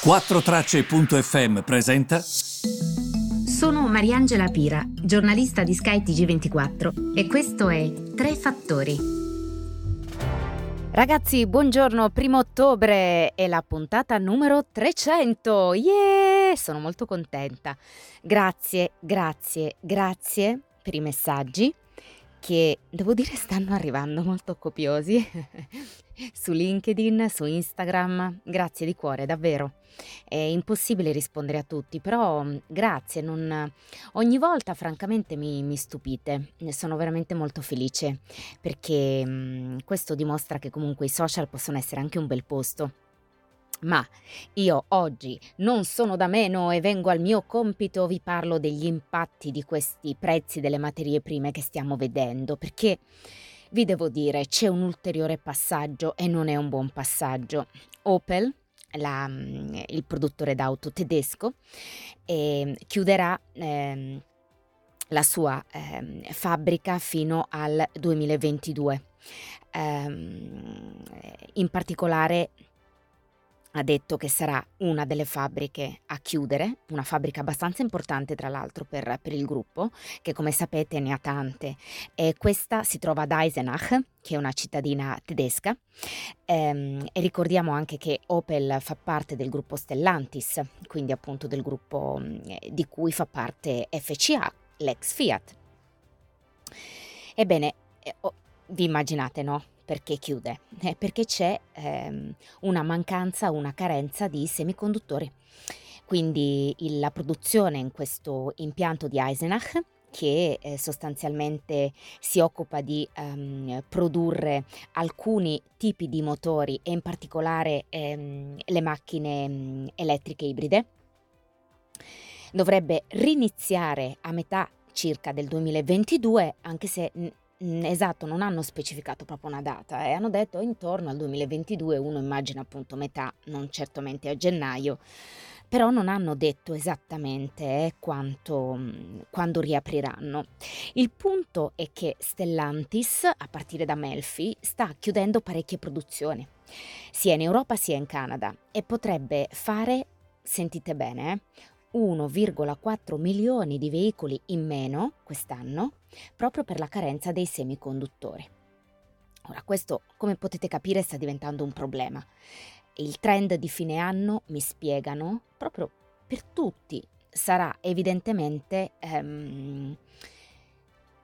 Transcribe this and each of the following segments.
4Tracce.fm presenta. Sono Mariangela Pira, giornalista di Sky TG24 e questo è Tre Fattori. Ragazzi, buongiorno, primo ottobre è la puntata numero 300. Yeah! Sono molto contenta. Grazie, grazie, grazie per i messaggi che devo dire stanno arrivando molto copiosi su LinkedIn, su Instagram. Grazie di cuore, davvero. È impossibile rispondere a tutti, però mm, grazie. Non... Ogni volta, francamente, mi, mi, stupite. Ne sono veramente molto felice perché mh, mm, questo dimostra che comunque i social possono essere anche un bel posto. Ma io oggi non sono da meno e vengo al mio compito, vi parlo degli impatti di questi prezzi delle materie prime che stiamo vedendo, perché vi devo dire c'è un ulteriore passaggio e non è un buon passaggio. Opel, la, mm, il produttore d'auto tedesco, eh, chiuderà eh, la sua eh, fabbrica fino al 2022. Ehm, in particolare ha detto che sarà una delle fabbriche a chiudere, una fabbrica abbastanza importante tra l'altro per, per, il gruppo, che come sapete ne ha tante. E questa si trova ad Eisenach, che è una cittadina tedesca, ehm, e ricordiamo anche che Opel fa parte del gruppo Stellantis, quindi appunto del gruppo di cui fa parte FCA, l'ex Fiat. Ebbene, eh, oh, vi immaginate, no? Perché chiude? Eh, perché c'è ehm, una mancanza, una carenza di semiconduttori. Quindi il, la produzione in questo impianto di Eisenach che eh, sostanzialmente si occupa di um, produrre alcuni tipi di motori e in particolare ehm, le macchine um, elettriche ibride. Dovrebbe riniziare a metà circa del 2022, anche se Esatto, non hanno specificato proprio una data e eh, hanno detto intorno al 2022, uno immagina appunto metà, non certamente a gennaio, però non hanno detto esattamente eh, quanto, quando riapriranno. Il punto è che Stellantis, a partire da Melfi, sta chiudendo parecchie produzioni, sia in Europa sia in Canada, e potrebbe fare, sentite bene, eh, 1,4 milioni di veicoli in meno quest'anno proprio per la carenza dei semiconduttori. Ora, questo, come potete capire, sta diventando un problema. Il trend di fine anno, mi spiegano, proprio per tutti sarà evidentemente ehm,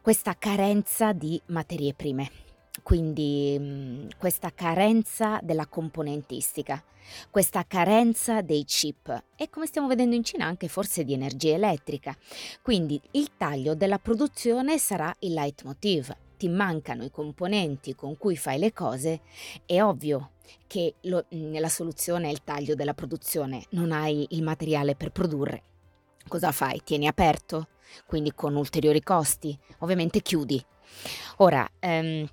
questa carenza di materie prime quindi mhmm, questa carenza della componentistica, questa carenza dei chip e come stiamo vedendo in Cina anche forse di energia elettrica. Quindi il taglio della produzione sarà il leitmotiv. Ti mancano i componenti con cui fai le cose, è ovvio che lo, mhmm, soluzione è il taglio della produzione, non hai il materiale per produrre. Cosa fai? Tieni aperto, quindi con ulteriori costi, ovviamente chiudi. Ora, ehm,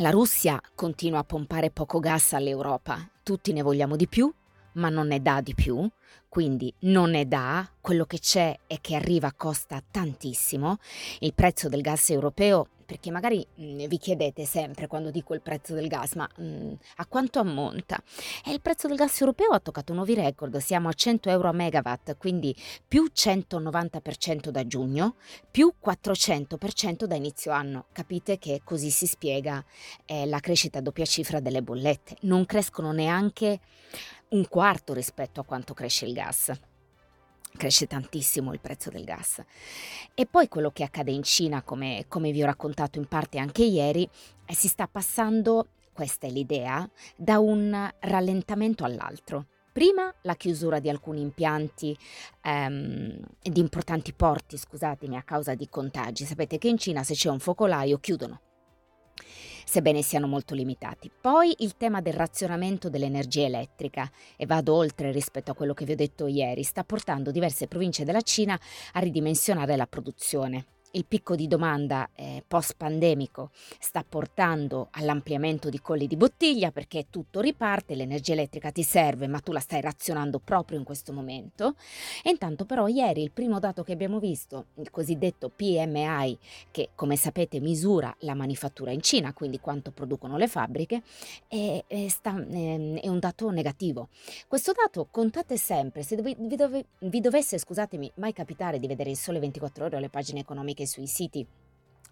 la Russia continua a pompare poco gas all'Europa, tutti ne vogliamo di più, ma non ne dà di più, quindi non ne dà, quello che c'è e che arriva costa tantissimo, il prezzo del gas europeo perché magari mh, mm, vi chiedete sempre quando dico il prezzo del gas, ma mh, mm, a quanto ammonta? E il prezzo del gas europeo ha toccato nuovi record, siamo a 100 euro a megawatt, quindi più 190% da giugno, più 400% da inizio anno. Capite che così si spiega eh, la crescita a doppia cifra delle bollette. Non crescono neanche un quarto rispetto a quanto cresce il gas cresce tantissimo il prezzo del gas. E poi quello che accade in Cina, come, come vi ho raccontato in parte anche ieri, è si sta passando, questa è l'idea, da un rallentamento all'altro. Prima la chiusura di alcuni impianti ehm, di importanti porti, scusatemi, a causa di contagi. Sapete che in Cina se c'è un focolaio chiudono sebbene siano molto limitati. Poi il tema del razionamento dell'energia elettrica, e vado oltre rispetto a quello che vi ho detto ieri, sta portando diverse province della Cina a ridimensionare la produzione. Il picco di domanda eh, post-pandemico sta portando all'ampliamento di colli di bottiglia perché tutto riparte, l'energia elettrica ti serve ma tu la stai razionando proprio in questo momento. E intanto però ieri il primo dato che abbiamo visto, il cosiddetto PMI, che come sapete misura la manifattura in Cina, quindi quanto producono le fabbriche, è, è, sta, è un dato negativo. Questo dato contate sempre, se vi, dove, vi dovesse, scusatemi, mai capitare di vedere il sole 24 ore o le pagine economiche, anche sui siti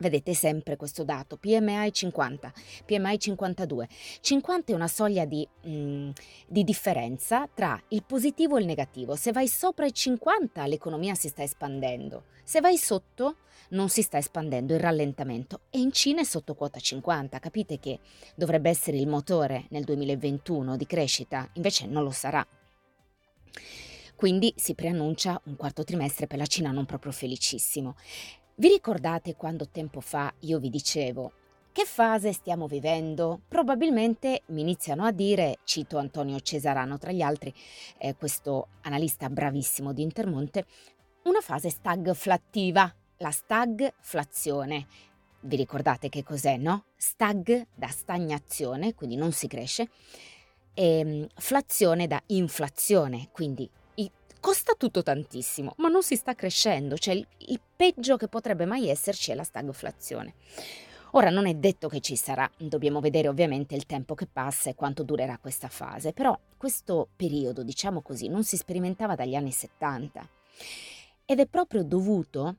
Vedete sempre questo dato, PMI 50, PMI 52. 50 è una soglia di, mm, di, differenza tra il positivo e il negativo. Se vai sopra i 50 l'economia si sta espandendo, se vai sotto non si sta espandendo, il rallentamento. E in Cina è sotto quota 50, capite che dovrebbe essere il motore nel 2021 di crescita, invece non lo sarà. Quindi si preannuncia un quarto trimestre per la Cina non proprio felicissimo. Vi ricordate quando tempo fa io vi dicevo che fase stiamo vivendo? Probabilmente mi iniziano a dire, cito Antonio Cesarano tra gli altri, eh, questo analista bravissimo di Intermonte, una fase stagflattiva, la stagflazione. Vi ricordate che cos'è, no? Stag da stagnazione, quindi non si cresce, e ehm, flazione da inflazione, quindi Costa tutto tantissimo, ma non si sta crescendo, cioè il, il peggio che potrebbe mai esserci è la stagflazione. Ora non è detto che ci sarà, dobbiamo vedere ovviamente il tempo che passa e quanto durerà questa fase, però questo periodo, diciamo così, non si sperimentava dagli anni 70 ed è proprio dovuto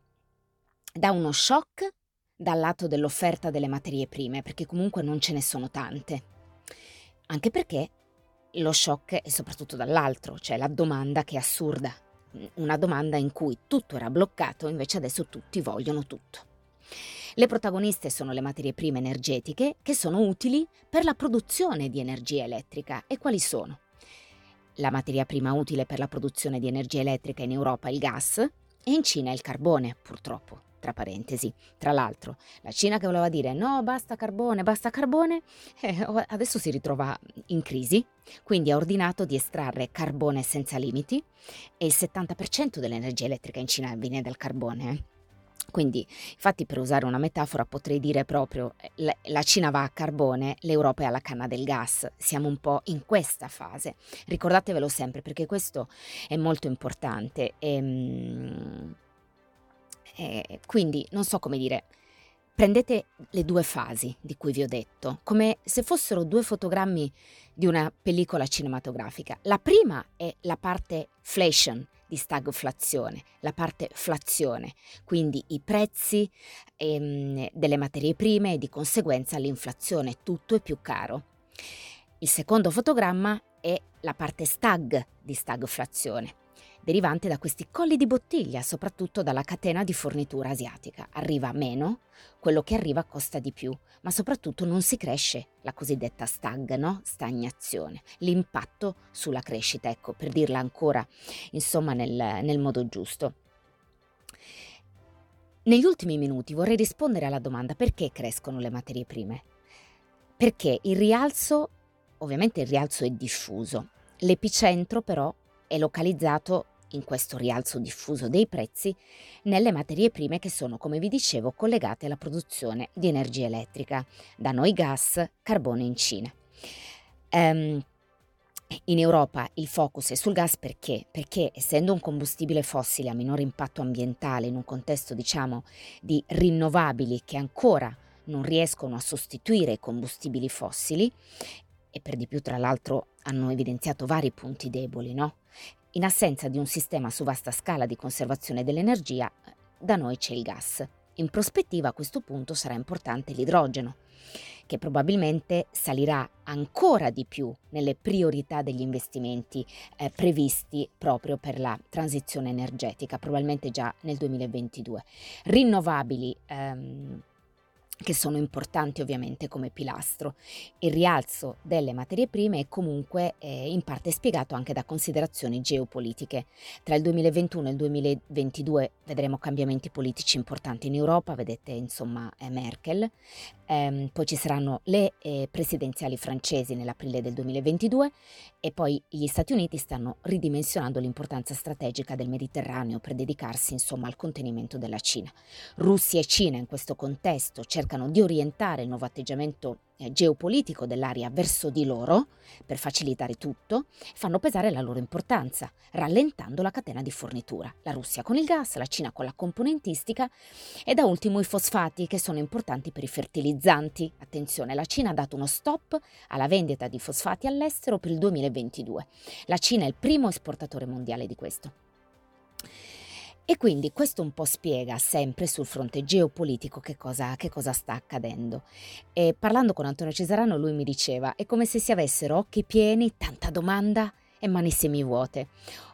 da uno shock dal lato dell'offerta delle materie prime, perché comunque non ce ne sono tante. Anche perché lo shock è soprattutto dall'altro, cioè la domanda che è assurda, una domanda in cui tutto era bloccato, invece adesso tutti vogliono tutto. Le protagoniste sono le materie prime energetiche che sono utili per la produzione di energia elettrica. E quali sono? La materia prima utile per la produzione di energia elettrica in Europa è il gas e in Cina il carbone, purtroppo tra parentesi. Tra l'altro, la Cina che voleva dire no, basta carbone, basta carbone, eh, adesso si ritrova in crisi, quindi ha ordinato di estrarre carbone senza limiti e il 70% dell'energia elettrica in Cina viene dal carbone. Quindi, infatti, per usare una metafora, potrei dire proprio eh, la Cina va a carbone, l'Europa è alla canna del gas. Siamo un po' in questa fase. Ricordatevelo sempre perché questo è molto importante. E, ehm, eh, quindi non so come dire, prendete le due fasi di cui vi ho detto, come se fossero due fotogrammi di una pellicola cinematografica. La prima è la parte flation di stagflazione, la parte flazione, quindi i prezzi ehm, delle materie prime e di conseguenza l'inflazione, tutto è più caro. Il secondo fotogramma è la parte stag di stagflazione, derivante da questi colli di bottiglia, soprattutto dalla catena di fornitura asiatica. Arriva meno, quello che arriva costa di più, ma soprattutto non si cresce, la cosiddetta stag, no? stagnazione, l'impatto sulla crescita, ecco, per dirla ancora, insomma, nel, nel modo giusto. Negli ultimi minuti vorrei rispondere alla domanda perché crescono le materie prime. Perché il rialzo, ovviamente il rialzo è diffuso, l'epicentro però è localizzato in questo rialzo diffuso dei prezzi nelle materie prime che sono, come vi dicevo, collegate alla produzione di energia elettrica, da noi gas, carbone in Cina. Um, in Europa il focus è sul gas perché? Perché essendo un combustibile fossile a minore impatto ambientale in un contesto diciamo di rinnovabili che ancora non riescono a sostituire i combustibili fossili e per di più tra l'altro hanno evidenziato vari punti deboli, no? In assenza di un sistema su vasta scala di conservazione dell'energia, da noi c'è il gas. In prospettiva a questo punto sarà importante l'idrogeno, che probabilmente salirà ancora di più nelle priorità degli investimenti eh, previsti proprio per la transizione energetica, probabilmente già nel 2022. Rinnovabili ehm, che sono importanti ovviamente come pilastro. Il rialzo delle materie prime è comunque eh, in parte spiegato anche da considerazioni geopolitiche. Tra il 2021 e il 2022 vedremo cambiamenti politici importanti in Europa, vedete insomma eh, Merkel, ehm, poi ci saranno le eh, presidenziali francesi nell'aprile del 2022 E poi gli Stati Uniti stanno ridimensionando l'importanza strategica del Mediterraneo per dedicarsi insomma al contenimento della Cina. Russia e Cina in questo contesto cercano di orientare il nuovo atteggiamento eh, geopolitico dell'area verso di loro per facilitare tutto, fanno pesare la loro importanza, rallentando la catena di fornitura. La Russia con il gas, la Cina con la componentistica e da ultimo i fosfati che sono importanti per i fertilizzanti. Attenzione, la Cina ha dato uno stop alla vendita di fosfati all'estero per il 2022. La Cina è il primo esportatore mondiale di questo. E quindi questo un po' spiega sempre sul fronte geopolitico che cosa, che cosa sta accadendo. E parlando con Antonio Cesarano lui mi diceva, è come se si avessero occhi pieni, tanta domanda e mani semivuote.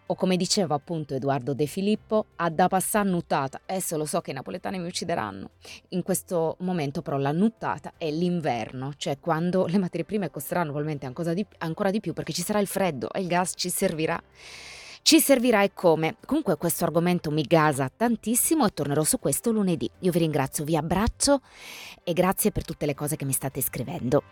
O come diceva appunto Edoardo De Filippo, a da passare nuttata. Adesso lo so che i napoletani mi uccideranno. In questo momento però la nuttata è l'inverno, cioè quando le materie prime costeranno probabilmente ancora di, ancora di più perché ci sarà il freddo e il gas ci servirà. Ci servirà e come. Comunque questo argomento mi gasa tantissimo e tornerò su questo lunedì. Io vi ringrazio, vi abbraccio e grazie per tutte le cose che mi state scrivendo.